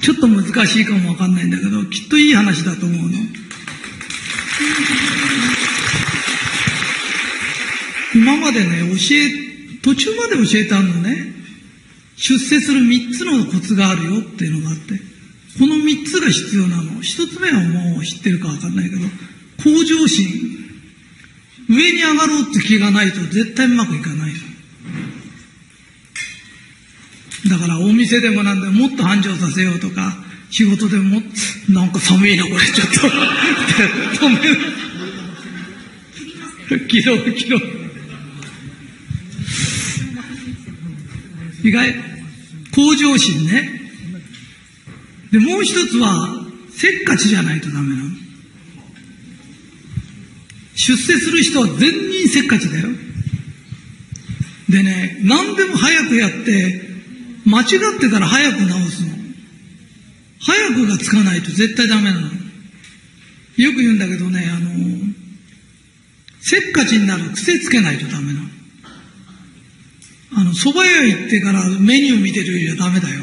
ちょっと難しいかもわかんないんだけど、きっといい話だと思うの。今までね、教え、途中まで教えてあるのね。出世する三つのコツがあるよっていうのがあって。この三つが必要なの。一つ目はもう知ってるかわかんないけど、向上心。上に上がろうって気がないと絶対うまくいかないのだからお店でもなんでもっと繁盛させようとか、仕事でもなんか寒いなこれちょっと。止める。キロキロ。意外、向上心ね。で、もう一つは、せっかちじゃないとダメなの。出世する人は全人せっかちだよ。でね、何でも早くやって、間違ってたら早く直すの。早くがつかないと絶対ダメなの。よく言うんだけどね、あの、せっかちになる癖つけないとダメなの。あの、蕎麦屋行ってからメニュー見てるよりはダメだよ。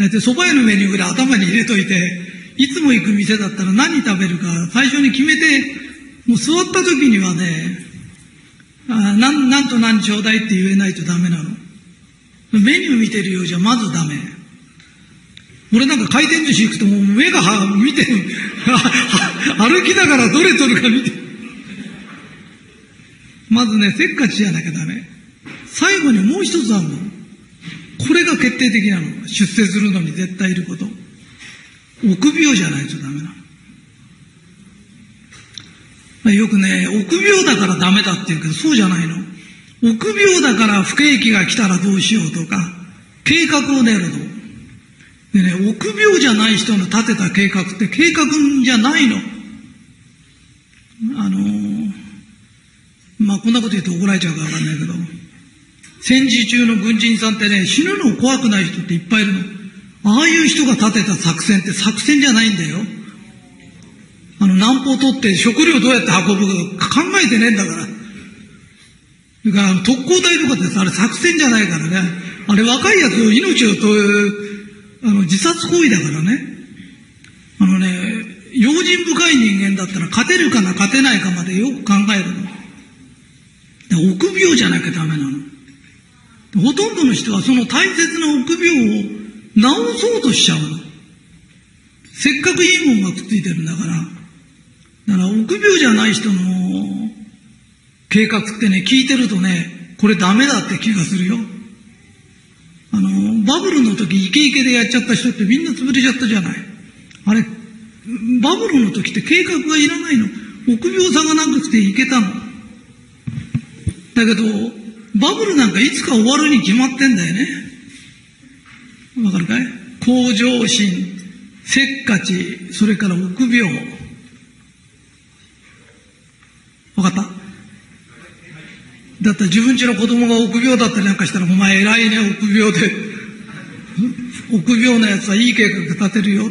だって蕎麦屋のメニューぐらい頭に入れといて、いつも行く店だったら何食べるか最初に決めて、もう座った時にはね、あなん、なんと何ちょうだいって言えないとダメなの。メニュー見てるようじゃまずダメ。俺なんか回転寿司行くともう目が見てる。歩きながらどれ取るか見てる。まずね、せっかちじゃなきゃダメ。最後にもう一つあるの。これが決定的なの。出世するのに絶対いること。臆病じゃないとダメなの。よくね、臆病だからダメだって言うけど、そうじゃないの。臆病だから不景気が来たらどうしようとか、計画を練るの。でね、臆病じゃない人の立てた計画って計画じゃないの。あのー、まあ、こんなこと言うと怒られちゃうかわかんないけど、戦時中の軍人さんってね、死ぬの怖くない人っていっぱいいるの。ああいう人が立てた作戦って作戦じゃないんだよ。あの、南方取って食料どうやって運ぶか考えてねえんだから。それから特攻隊とかってさあれ作戦じゃないからね。あれ若いやつを命をと、あの、自殺行為だからね。あのね、用心深い人間だったら勝てるかな勝てないかまでよく考えるの。臆病じゃなきゃダメなの。ほとんどの人はその大切な臆病を治そうとしちゃうの。せっかくいいもんがくっついてるんだから。だから臆病じゃない人の計画ってね、聞いてるとね、これダメだって気がするよ。あの、バブルの時イケイケでやっちゃった人ってみんな潰れちゃったじゃない。あれ、バブルの時って計画がいらないの。臆病さがなくていけたの。だけど、バブルなんかいつか終わるに決まってんだよね。わかるかい？向上心、せっかち、それから臆病。わかった？だったら自分家の子供が臆病だったりなんかしたら、お前偉いね、臆病で。臆病なやつはいい計画立てるよ。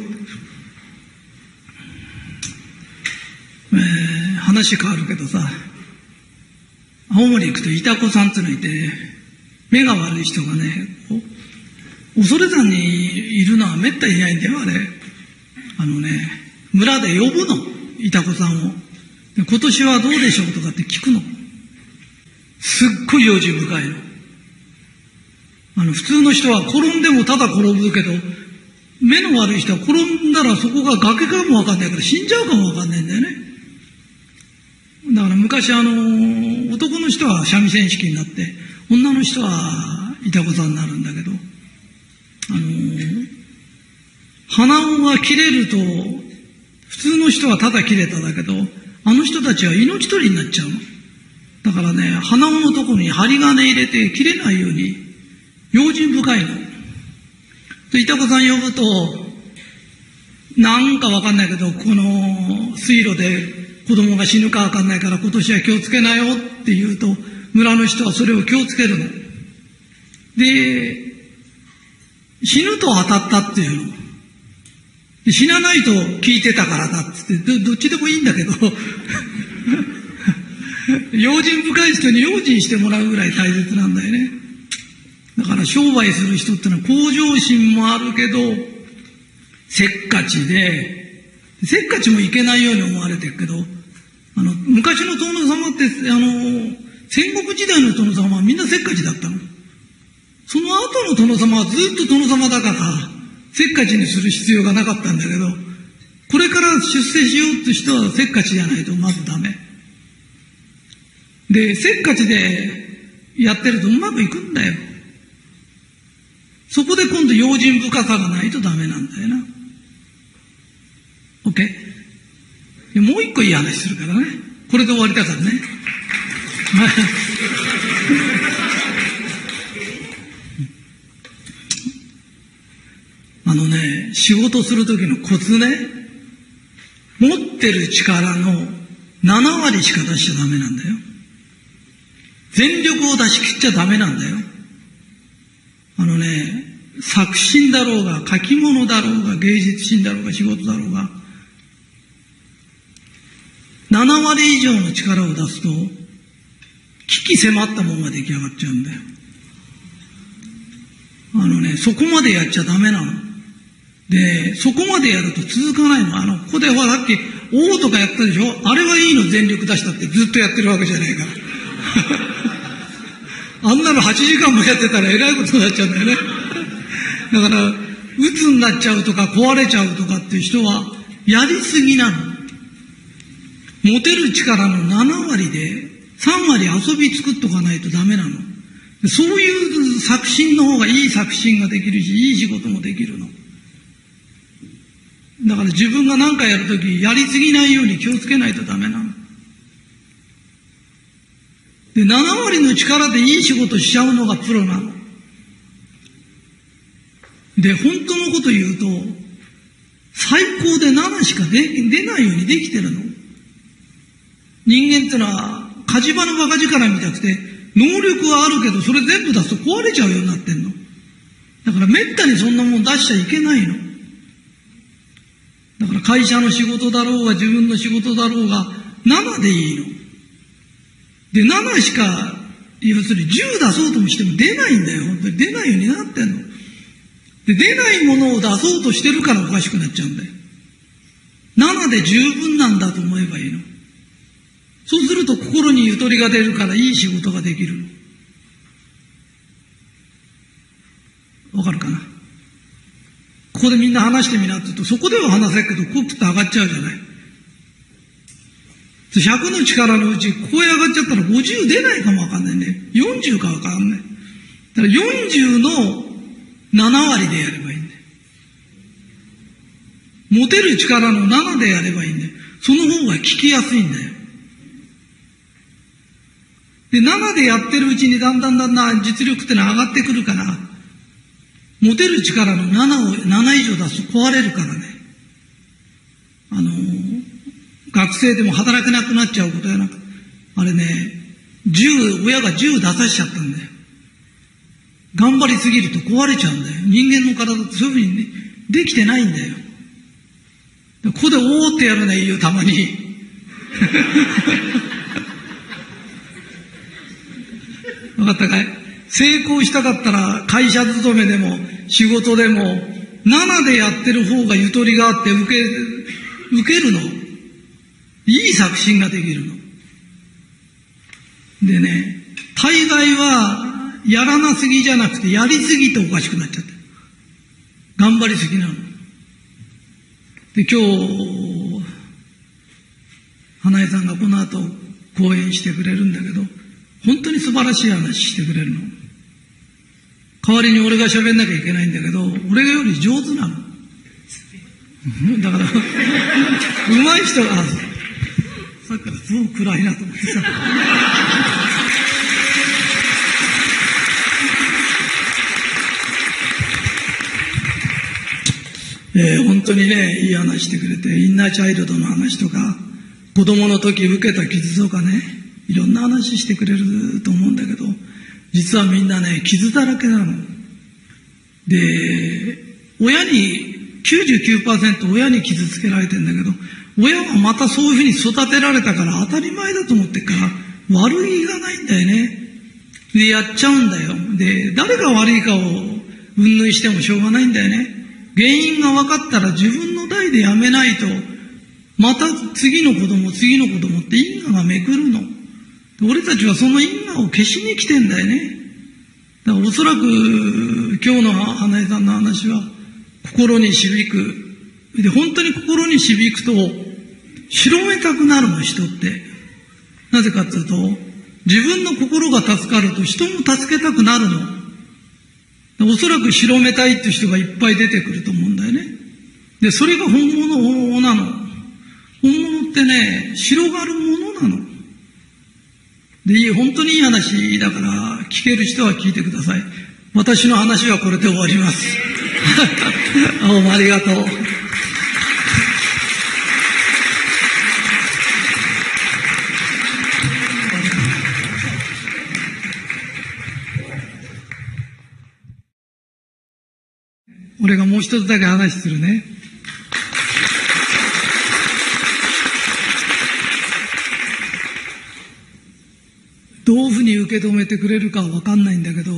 えー、話変わるけどさ、青森行くといたこさんってのいて、目が悪い人がね、恐山にいるのはめったにいないんだよ、あれ。あのね、村で呼ぶの、いたこさんを。今年はどうでしょうとかって聞くの。すっごい用心深いの。あの、普通の人は転んでもただ転ぶけど、目の悪い人は転んだらそこが崖かもわかんないから死んじゃうかもわかんないんだよね。だから昔あの、男の人は三味線式になって、女の人はいたこさんになるんだけど、あの、鼻緒が切れると、普通の人はただ切れただけど、あの人たちは命取りになっちゃうの。だからね、鼻緒のところに針金入れて切れないように、用心深いの。で、いたこさん呼ぶと、なんかわかんないけど、この水路で子供が死ぬかわかんないから今年は気をつけなよって言うと、村の人はそれを気をつけるの。で、死ぬと当たったっていうの。死なないと聞いてたからだってってど、どっちでもいいんだけど 用心深い人に用心してもらうぐらい大切なんだよね。だから商売する人ってのは向上心もあるけど、せっかちで、せっかちもいけないように思われてるけど、あの、昔の殿様って、あの、戦国時代の殿様はみんなせっかちだったの。その後の殿様はずっと殿様だから、せっかちにする必要がなかったんだけど、これから出世しようって人はせっかちじゃないとまずダメ。で、せっかちでやってるとうまくいくんだよ。そこで今度用心深さがないとダメなんだよな。OK? もう一個いい話するからね。これで終わりだからね。あのね、仕事するときのコツね。持ってる力の7割しか出しちゃダメなんだよ。全力を出し切っちゃダメなんだよ。あのね、作品だろうが、書き物だろうが、芸術品だろうが、仕事だろうが、7割以上の力を出すと、危機迫ったものが出来上がっちゃうんだよ。あのね、そこまでやっちゃダメなの。で、そこまでやると続かないの。あの、ここでほらさっき、おとかやったでしょあれはいいの全力出したってずっとやってるわけじゃないから。あんなの8時間もやってたらえらいことになっちゃうんだよね。だから、鬱になっちゃうとか壊れちゃうとかっていう人は、やりすぎなの。持てる力の7割で、3割遊び作っとかないとダメなの。そういう作品の方がいい作品ができるし、いい仕事もできるの。だから自分が何かやるとき、やりすぎないように気をつけないとダメなの。で、7割の力でいい仕事しちゃうのがプロなの。で、本当のこと言うと、最高で7しか出出ないようにできてるの。人間ってのは、火事場の馬鹿力みたくて、能力はあるけど、それ全部出すと壊れちゃうようになってんの。だからめったにそんなもん出しちゃいけないの。だから会社の仕事だろうが自分の仕事だろうが7でいいの。で、7しか、要するに10出そうともしても出ないんだよ。本当に出ないようになってんの。で、出ないものを出そうとしてるからおかしくなっちゃうんだよ。7で十分なんだと思えばいいの。そうすると心にゆとりが出るからいい仕事ができるの。わかるかな？ここでみんな話してみなって言うと、そこでは話せるけど、コップって上がっちゃうじゃない。100の力のうち、ここへ上がっちゃったら50出ないかもわかんないね。40かわかんない。だから40の7割でやればいいんだよ。持てる力の7でやればいいんだよ。その方が聞きやすいんだよ。で、7でやってるうちにだんだんだんだん実力ってのは上がってくるから、持てる力の7を、7以上出すと壊れるからね。あの、学生でも働けなくなっちゃうことやなく、あれね、銃、親が銃出さしちゃったんだよ。頑張りすぎると壊れちゃうんだよ。人間の体ってそういうふうに、ね、できてないんだよ。ここでおーってやるのはいいよ、たまに。わかったかい？成功したかったら会社勤めでも仕事でも7でやってる方がゆとりがあって受け、受けるの。いい作品ができるの。でね、大概はやらなすぎじゃなくてやりすぎておかしくなっちゃって。頑張りすぎなの。で、今日、花江さんがこの後講演してくれるんだけど、本当に素晴らしい話してくれるの。代わりに俺が喋んなきゃいけないんだけど、俺より上手なの。だから、上手い人が、さっきからすごく暗いなと思ってさ。えー、本当にね、いい話してくれて、インナーチャイルドの話とか、子供の時受けた傷とかね、いろんな話してくれると思うんだけど、実はみんなね、傷だらけなの。で、親に、99%親に傷つけられてんだけど、親はまたそういうふうに育てられたから当たり前だと思ってから悪いがないんだよね。で、やっちゃうんだよ。で、誰が悪いかを云々してもしょうがないんだよね。原因が分かったら自分の代でやめないと、また次の子供、次の子供って因果がめくるの。俺たちはその因果を消しに来てんだよね。だからおそらく今日の花江さんの話は心に響く。で、本当に心に響くと、広めたくなるの、人って。なぜかっていうと、自分の心が助かると人も助けたくなるの。おそらく広めたいっていう人がいっぱい出てくると思うんだよね。で、それが本物なの。本物ってね、広がるものなの。で、本当にいい話だから、聞ける人は聞いてください。私の話はこれで終わります。どうもありがとう。俺がもう一つだけ話するね。どういうふうに受け止めてくれるかわかんないんだけど、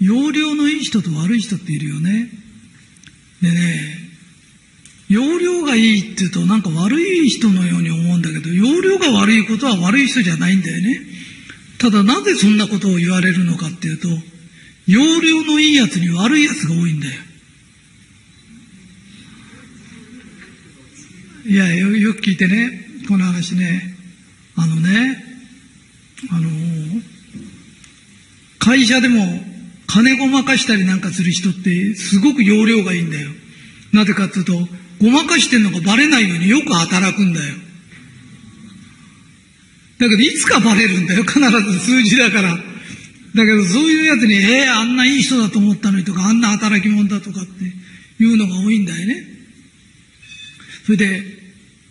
容量のいい人と悪い人っているよね。でね、容量がいいって言うとなんか悪い人のように思うんだけど、容量が悪いことは悪い人じゃないんだよね。ただなぜそんなことを言われるのかっていうと、容量のいいやつに悪いやつが多いんだよ。いや、よく聞いてね、この話ね。あのね、あの、会社でも金ごまかしたりなんかする人ってすごく容量がいいんだよ。なぜかっていうと、ごまかしてんのがバレないようによく働くんだよ。だけどいつかバレるんだよ、必ず数字だから。だけどそういうやつに、ええー、あんないい人だと思ったのにとか、あんな働き者だとかっていうのが多いんだよね。それで、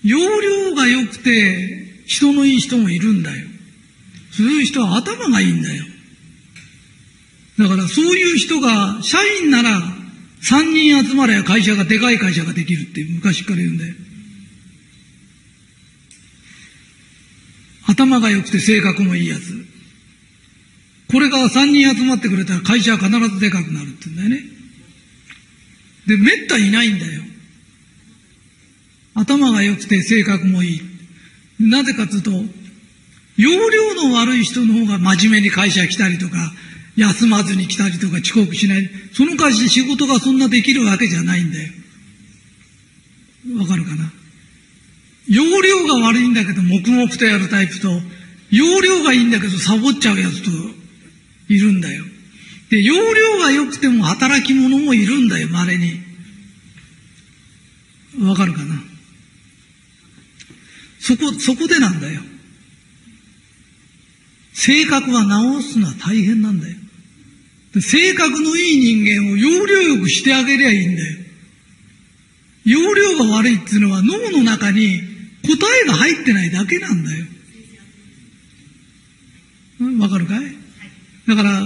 容量が良くて、人のいい人もいるんだよ。そういう人は頭がいいんだよ。だからそういう人が、社員なら3人集まれば会社が、でかい会社ができるって昔から言うんだよ。頭が良くて性格もいいやつ。これが3人集まってくれたら会社は必ずでかくなるって言うんだよね。で、めったいないんだよ。頭が良くて性格もいい。なぜかというと、容量の悪い人の方が真面目に会社来たりとか、休まずに来たりとか遅刻しない。その会社仕事がそんなできるわけじゃないんだよ。わかるかな？容量が悪いんだけど黙々とやるタイプと、容量がいいんだけどサボっちゃうやつと、いるんだよ。で、容量が良くても働き者もいるんだよ、稀に。わかるかな？そこ、そこでなんだよ。性格は直すのは大変なんだよ。性格のいい人間を容量よくしてあげりゃいいんだよ。容量が悪いっていうのは脳の中に答えが入ってないだけなんだよ。わかるかい？だから、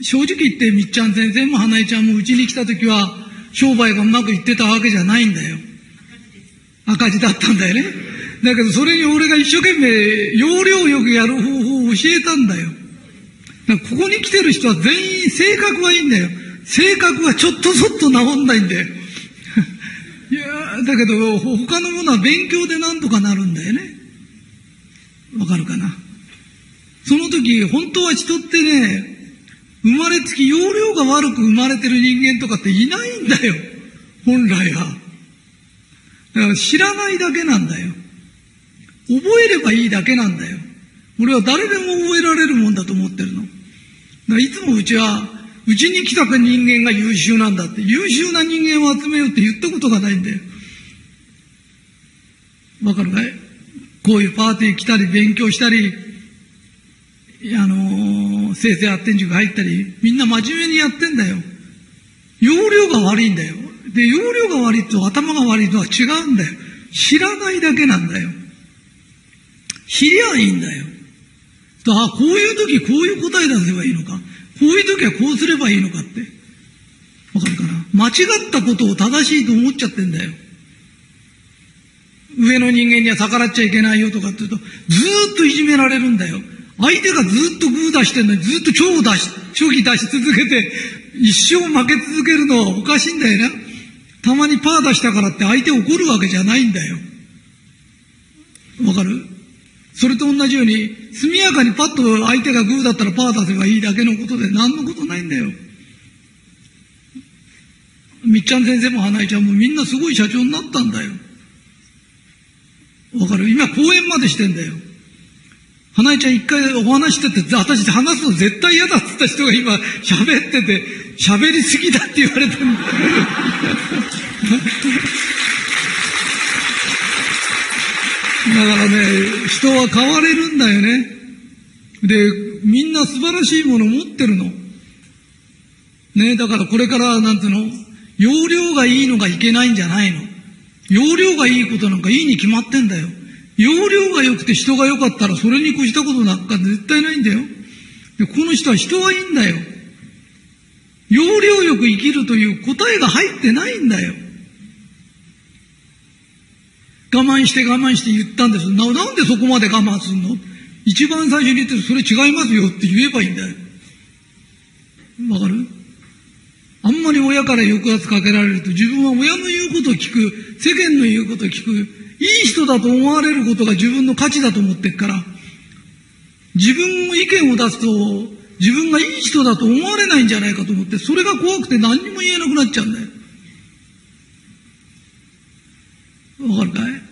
正直言ってみっちゃん先生も花江ちゃんもうちに来た時は、商売がうまくいってたわけじゃないんだよ。赤字だったんだよね。だけどそれに俺が一生懸命要領よくやる方法を教えたんだよ。だここに来てる人は全員性格はいいんだよ。性格はちょっとそっと治んないんだよ。いやだけど他のものは勉強でなんとかなるんだよね。わかるかな？その時、本当は人ってね、生まれつき容量が悪く生まれてる人間とかっていないんだよ。本来は。だから知らないだけなんだよ。覚えればいいだけなんだよ。俺は誰でも覚えられるもんだと思ってるの。だからいつもうちは、うちに来た人間が優秀なんだって、優秀な人間を集めようって言ったことがないんだよ。わかるかい？こういうパーティー来たり勉強したり、あの、生成発展塾入ったり、みんな真面目にやってんだよ。容量が悪いんだよ。で、容量が悪いと頭が悪いとは違うんだよ。知らないだけなんだよ。知りゃいいんだよ。あ、こういう時こういう答え出せばいいのか。こういう時はこうすればいいのかって。わかるかな？間違ったことを正しいと思っちゃってんだよ。上の人間には逆らっちゃいけないよとかって言うと、ずーっといじめられるんだよ。相手がずっとグー出してんのにずっと超出し、初期出し続けて、一生負け続けるのはおかしいんだよな。たまにパー出したからって相手怒るわけじゃないんだよ。わかる？それと同じように、速やかにパッと相手がグーだったらパー出せばいいだけのことで何のことないんだよ。みっちゃん先生も花井ちゃんもみんなすごい社長になったんだよ。わかる？今講演までしてんだよ。花江ちゃん一回お話してて、私話すの絶対嫌だって言った人が今喋ってて、喋りすぎだって言われてるんだよ。だからね、人は変われるんだよね。で、みんな素晴らしいもの持ってるの。ね、だからこれからなんていうの容量がいいのがいけないんじゃないの。容量がいいことなんかいいに決まってんだよ。容量が良くて人が良かったらそれに越したことなんか絶対ないんだよ。でこの人は人はいいんだよ。容量よく生きるという答えが入ってないんだよ。我慢して我慢して言ったんですな。なんでそこまで我慢すんの？一番最初に言ってるそれ違いますよって言えばいいんだよ。わかる？あんまり親から抑圧かけられると自分は親の言うことを聞く、世間の言うことを聞く、いい人だと思われることが自分の価値だと思ってっから、自分の意見を出すと自分がいい人だと思われないんじゃないかと思って、それが怖くて何にも言えなくなっちゃうんだよ。わかるかい？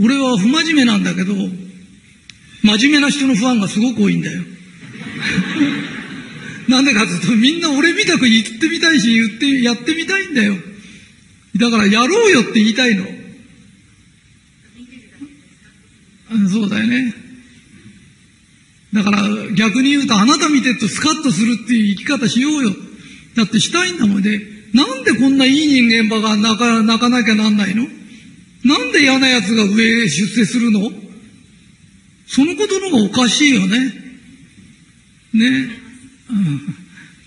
俺は不真面目なんだけど、真面目な人のファンがすごく多いんだよ。なんでかというと、みんな俺みたく言ってみたいし、言って、やってみたいんだよ。だから、やろうよって言いたいの。そうだよね。だから、逆に言うと、あなた見てるとスカッとするっていう生き方しようよ。だってしたいんだもんで、なんでこんないい人間ばが泣か泣かなきゃなんないの？なんで嫌な奴が上へ出世するの？そのことの方がおかしいよね。ね。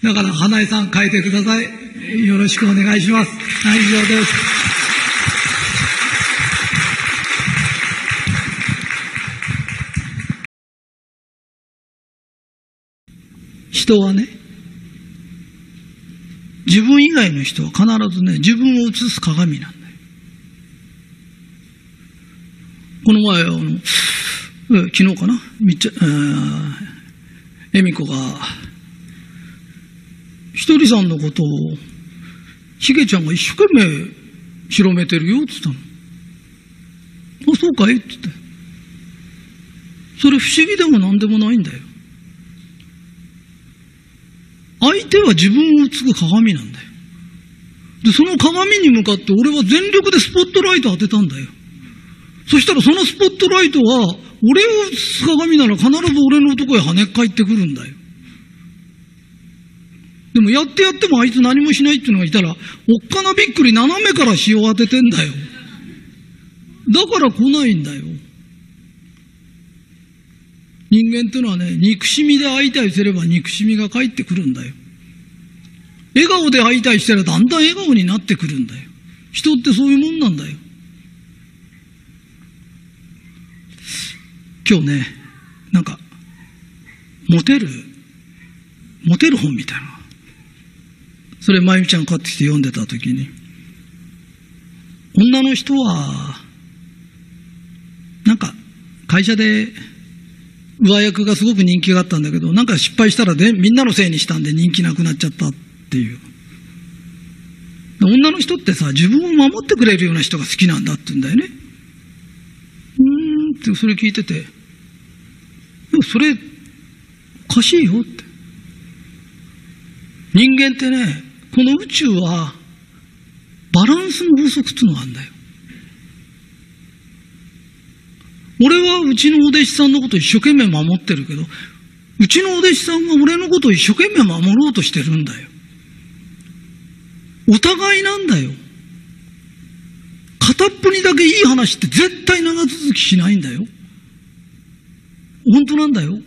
だから、花江さん変えてください。よろしくお願いします。はい、以上です。人はね、自分以外の人は必ずね、自分を映す鏡なんだよ。この前、あの、昨日かな、みっちゃ、えみこが、ひとりさんのことを、しげちゃんが一生懸命広めてるよ、って言ったの。あ、そうかい？って言って。それ不思議でも何でもないんだよ。相手は自分を映く鏡なんだよ。で、その鏡に向かって俺は全力でスポットライト当てたんだよ。そしたらそのスポットライトは、俺を映す鏡なら必ず俺のとこへ跳ね返ってくるんだよ。でもやってやってもあいつ何もしないっていうのがいたら、おっかなびっくり斜めから塩当ててんだよ。だから来ないんだよ。人間っていうのはね、憎しみで会いたいすれば憎しみが返ってくるんだよ。笑顔で会いたいしたらだんだん笑顔になってくるんだよ。人ってそういうもんなんだよ。今日ね、なんか、モテる、モテる本みたいな。それ、まゆみちゃん買ってきて読んでた時に、女の人は、なんか、会社で、上役がすごく人気があったんだけど、なんか失敗したらで、みんなのせいにしたんで人気なくなっちゃったっていう。女の人ってさ、自分を守ってくれるような人が好きなんだって言うんだよね。うーんってそれ聞いてて、でもそれ、おかしいよって。人間ってね、この宇宙はバランスの法則っていうのがあるんだよ。俺はうちのお弟子さんのこと一生懸命守ってるけど、うちのお弟子さんは俺のことを一生懸命守ろうとしてるんだよ。お互いなんだよ。片っぽにだけいい話って絶対長続きしないんだよ。本当なんだよ。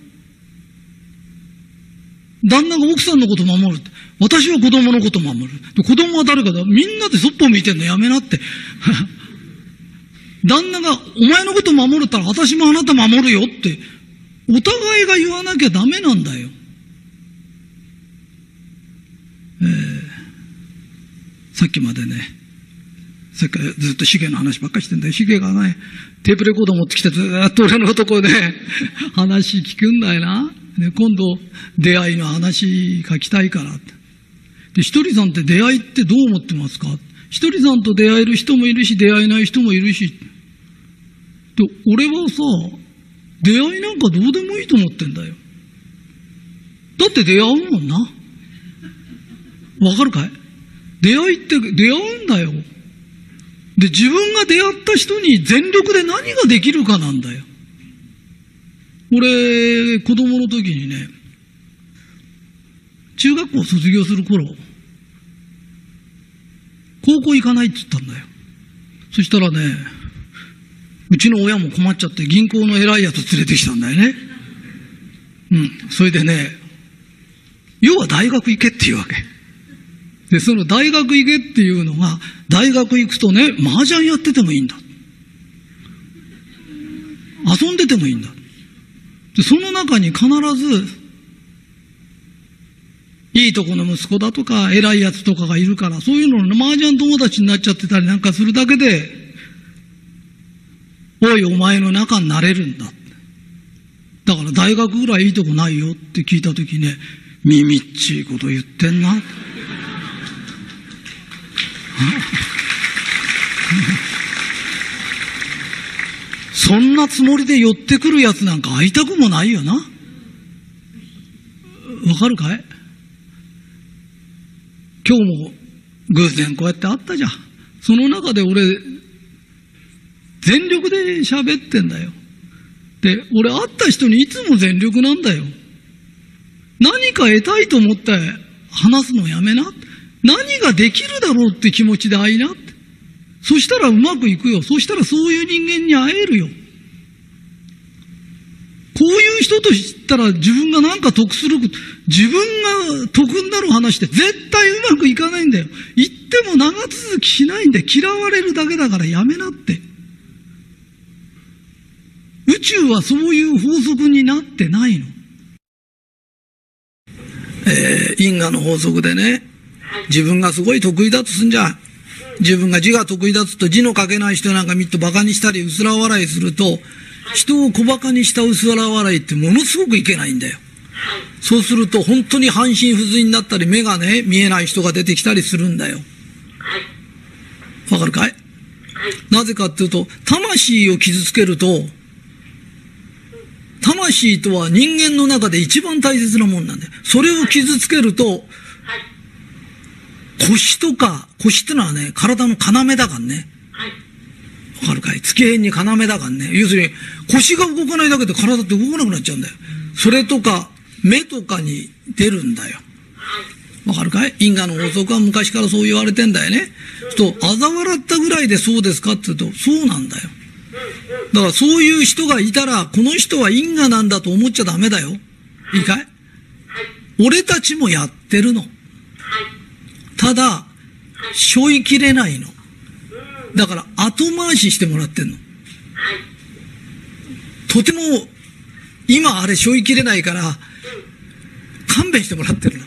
旦那が奥さんのこと守るって。私は子供のこと守る。子供は誰かだ。みんなでそっぽ向いてんのやめなって。旦那が、お前のこと守るったら私もあなた守るよって、お互いが言わなきゃダメなんだよ。さっきまでね、さっきからずっとシゲの話ばっかりしてんだよ。シゲがね、テープレコード持ってきてずっと俺のとこで 話聞くんだよな。で、今度、出会いの話書きたいから。で、ひとりさんって出会いってどう思ってますか？ひとりさんと出会える人もいるし、出会えない人もいるし。で、俺はさ、出会いなんかどうでもいいと思ってんだよ。だって出会うもんな。わかるかい？出会いって出会うんだよ。で、自分が出会った人に全力で何ができるかなんだよ。俺、子供の時にね、中学校卒業する頃、高校行かないって言ったんだよ。そしたらね、うちの親も困っちゃって銀行の偉いやつ連れてきたんだよね。うん。それでね、要は大学行けっていうわけ。で、その大学行けっていうのが、大学行くとね、麻雀やっててもいいんだ。遊んでてもいいんだ。で、その中に必ず、いいとこの息子だとか、偉いやつとかがいるから、そういうのの麻雀友達になっちゃってたりなんかするだけで、おい、お前の中になれるんだ。だから大学ぐらいいいとこないよって聞いたときね、耳っちいこと言ってんな。そんなつもりで寄ってくるやつなんか会いたくもないよな。わかるかい？今日も偶然こうやって会ったじゃん。その中で俺、全力で喋ってんだよ。で、俺会った人にいつも全力なんだよ。何か得たいと思って話すのやめな。何ができるだろうって気持ちで会いな。そしたらうまくいくよ。そしたらそういう人間に会えるよ。こういう人と知ったら自分が何か得する、自分が得になる話って絶対うまくいかないんだよ。言っても長続きしないんで嫌われるだけだからやめなって。宇宙はそういう法則になってないの。えー、因果の法則でね、自分がすごい得意だとすんじゃ、自分が字が得意だとと字の書けない人なんか見っと馬鹿にしたり薄ら笑いすると、人を小馬鹿にした薄ら笑いってものすごくいけないんだよ。そうすると本当に半身不随になったり目がね、見えない人が出てきたりするんだよ。わかるかいなぜかっていうと、魂を傷つけると、魂とは人間の中で一番大切なもんなんだよ。それを傷つけると、腰とか、腰ってのはね、体の要だからね。わかるかい？月辺に要だからね。要するに、腰が動かないだけで体って動かなくなっちゃうんだよ。それとか、目とかに出るんだよ。わかるかい？因果の法則は昔からそう言われてんだよね。と、嘲笑ったぐらいでそうですかって言うと、そうなんだよ。だからそういう人がいたら、この人は因果なんだと思っちゃダメだよ。いいかい？俺たちもやってるの。ただ、背負いきれないの。だから後回ししてもらってんの。とても、今あれ背負いきれないから、勘弁してもらってるの。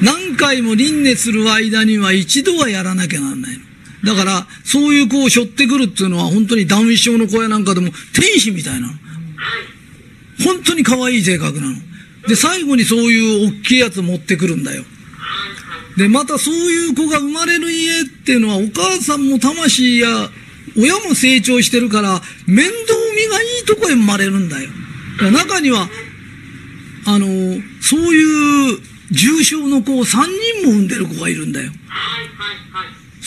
何回も輪廻する間には一度はやらなきゃなんないの。だから、そういう子を背負ってくるっていうのは本当にダウン症の子やなんかでも天使みたいなの。本当に可愛い性格なの。で、最後にそういう大きいやつ持ってくるんだよ。で、またそういう子が生まれる家っていうのはお母さんも魂や親も成長してるから面倒見がいいとこへ生まれるんだよ。中には、あの、そういう重症の子を3人も産んでる子がいるんだよ。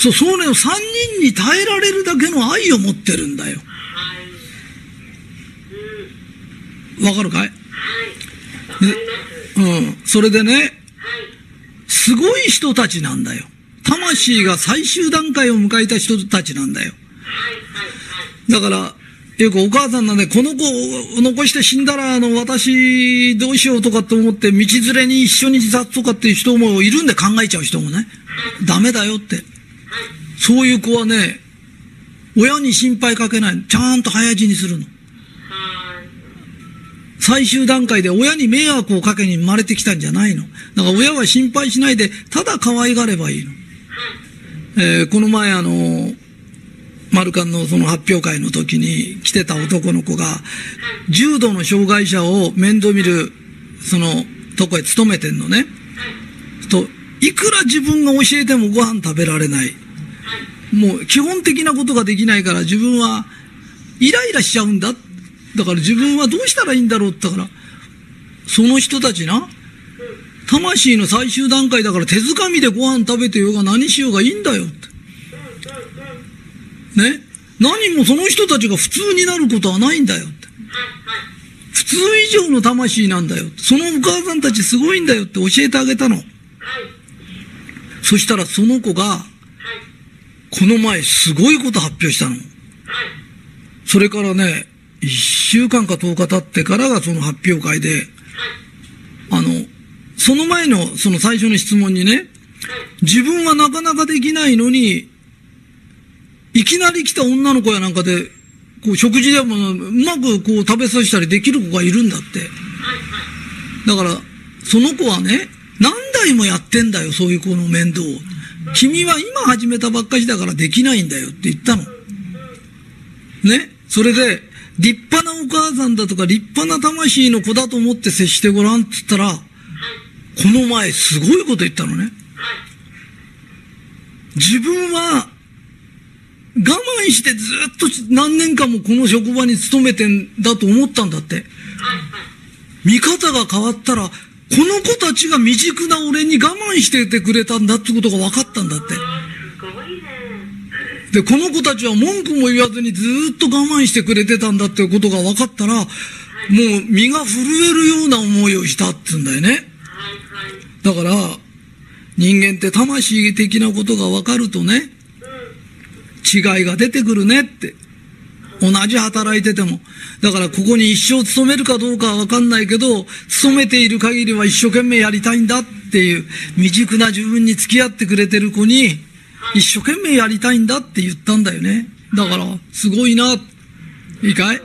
そう、そうね、3人に耐えられるだけの愛を持ってるんだよ。わかるかい？うん。それでね、すごい人たちなんだよ。魂が最終段階を迎えた人たちなんだよ。だから、よくお母さんなんで、この子を残して死んだら、あの、私、どうしようとかって思って、道連れに一緒に自殺とかっていう人もいるんで考えちゃう人もね。ダメだよって。そういう子はね、親に心配かけない。ちゃんと早死にするの。最終段階で親に迷惑をかけに生まれてきたんじゃないの。だから親は心配しないで、ただ可愛がればいいの。えー、この前あの、マルカンのその発表会の時に来てた男の子が、重度の障害者を面倒見る、その、とこへ勤めてんのね。と、いくら自分が教えてもご飯食べられない。もう基本的なことができないから自分はイライラしちゃうんだ。だから自分はどうしたらいいんだろうって言ったから、その人たちな、魂の最終段階だから手づかみでご飯食べてようが何しようがいいんだよって。ね？何もその人たちが普通になることはないんだよって。普通以上の魂なんだよ。そのお母さんたちすごいんだよって教えてあげたの。そしたらその子が、この前すごいこと発表したの。それからね、一週間か10日経ってからがその発表会で、あの、その前のその最初の質問にね、自分はなかなかできないのに、いきなり来た女の子やなんかで、こう食事でもうまくこう食べさせたりできる子がいるんだって。だから、その子はね、何代もやってんだよ、そういう子の面倒を。君は今始めたばっかしだからできないんだよって言ったの。ね？それで、立派なお母さんだとか立派な魂の子だと思って接してごらんって言ったら、この前すごいこと言ったのね。自分は我慢してずっと何年間もこの職場に勤めてんだと思ったんだって。見方が変わったら、この子たちが未熟な俺に我慢しててくれたんだってことが分かったんだって。で、この子たちは文句も言わずにずっと我慢してくれてたんだってことが分かったら、もう身が震えるような思いをしたって言うんだよね。だから、人間って魂的なことが分かるとね、違いが出てくるねって。同じ働いてても。だからここに一生勤めるかどうかはわかんないけど、勤めている限りは一生懸命やりたいんだっていう、未熟な自分に付き合ってくれてる子に、一生懸命やりたいんだって言ったんだよね。だから、すごいな。いいかい？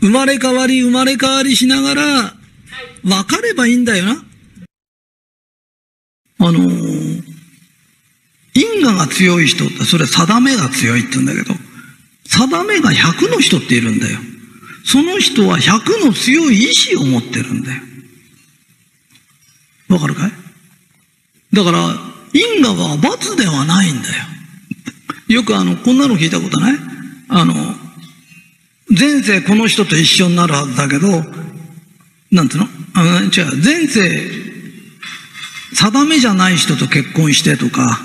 生まれ変わり生まれ変わりしながら、分かればいいんだよな。あのー、因果が強い人って、それは定めが強いって言うんだけど、定めが100の人っているんだよ。その人は100の強い意志を持ってるんだよ。わかるかい？だから、因果は罰ではないんだよ。よくあの、こんなの聞いたことない？あの、前世この人と一緒になるはずだけど、なんていうの？あの、違う、前世定めじゃない人と結婚してとか、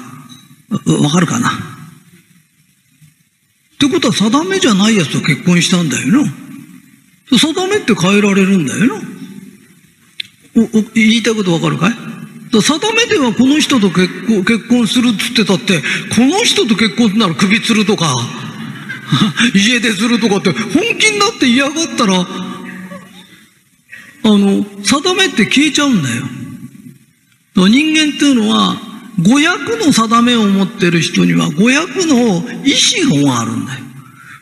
わかるかな？ってことは定めじゃないやつと結婚したんだよな。定めって変えられるんだよな。お、お、言いたいことわかるかい？定めではこの人と結婚、結婚するっつってたって、この人と結婚するなら首つるとか、家出するとかって本気になって嫌がったら、あの、定めって消えちゃうんだよ。人間っていうのは、五役の定めを持ってる人には五役の意志があるんだよ。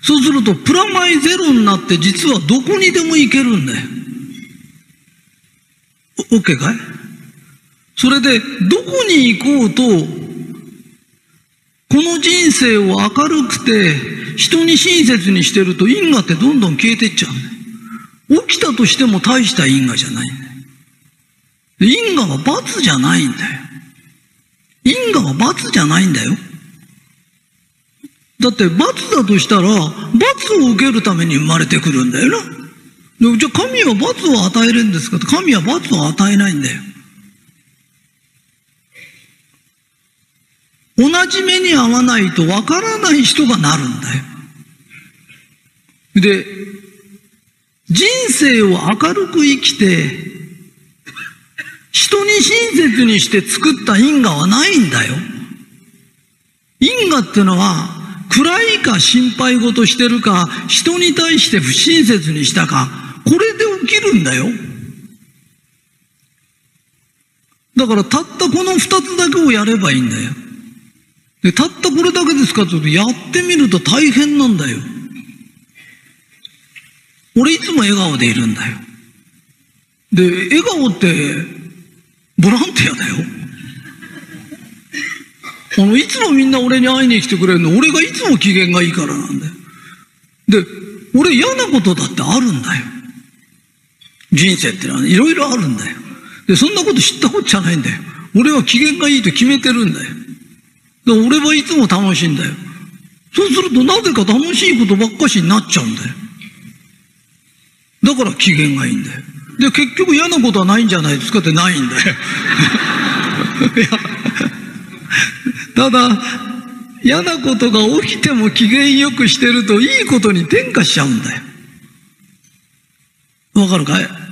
そうすると、プラマイゼロになって実はどこにでも行けるんだよ。オッケーかい？それで、どこに行こうと、この人生を明るくて、人に親切にしてると因果ってどんどん消えてっちゃうんだよ。起きたとしても大した因果じゃないんだよ。因果は罰じゃないんだよ。因果は罰じゃないんだよ。だって罰だとしたら、罰を受けるために生まれてくるんだよな。じゃあ神は罰を与えるんですかって神は罰を与えないんだよ。同じ目に合わないとわからない人がなるんだよ。で、人生を明るく生きて、人に親切にして作った因果はないんだよ。因果ってのは、暗いか心配事してるか、人に対して不親切にしたか、これで起きるんだよ。だからたったこの二つだけをやればいいんだよ。で、たったこれだけですかって言うと、やってみると大変なんだよ。俺いつも笑顔でいるんだよ。で、笑顔ってボランティアだよ。あの、いつもみんな俺に会いに来てくれるの、俺がいつも機嫌がいいからなんだよ。で、俺嫌なことだってあるんだよ。人生ってのはいろいろあるんだよ。で、そんなこと知ったこっちゃないんだよ。俺は機嫌がいいと決めてるんだよ。で俺はいつも楽しいんだよ。そうするとなぜか楽しいことばっかしになっちゃうんだよ。だから機嫌がいいんだよ。で、結局嫌なことはないんじゃないですかってないんだよ。ただ、嫌なことが起きても機嫌よくしてるといいことに転化しちゃうんだよ。わかるかい？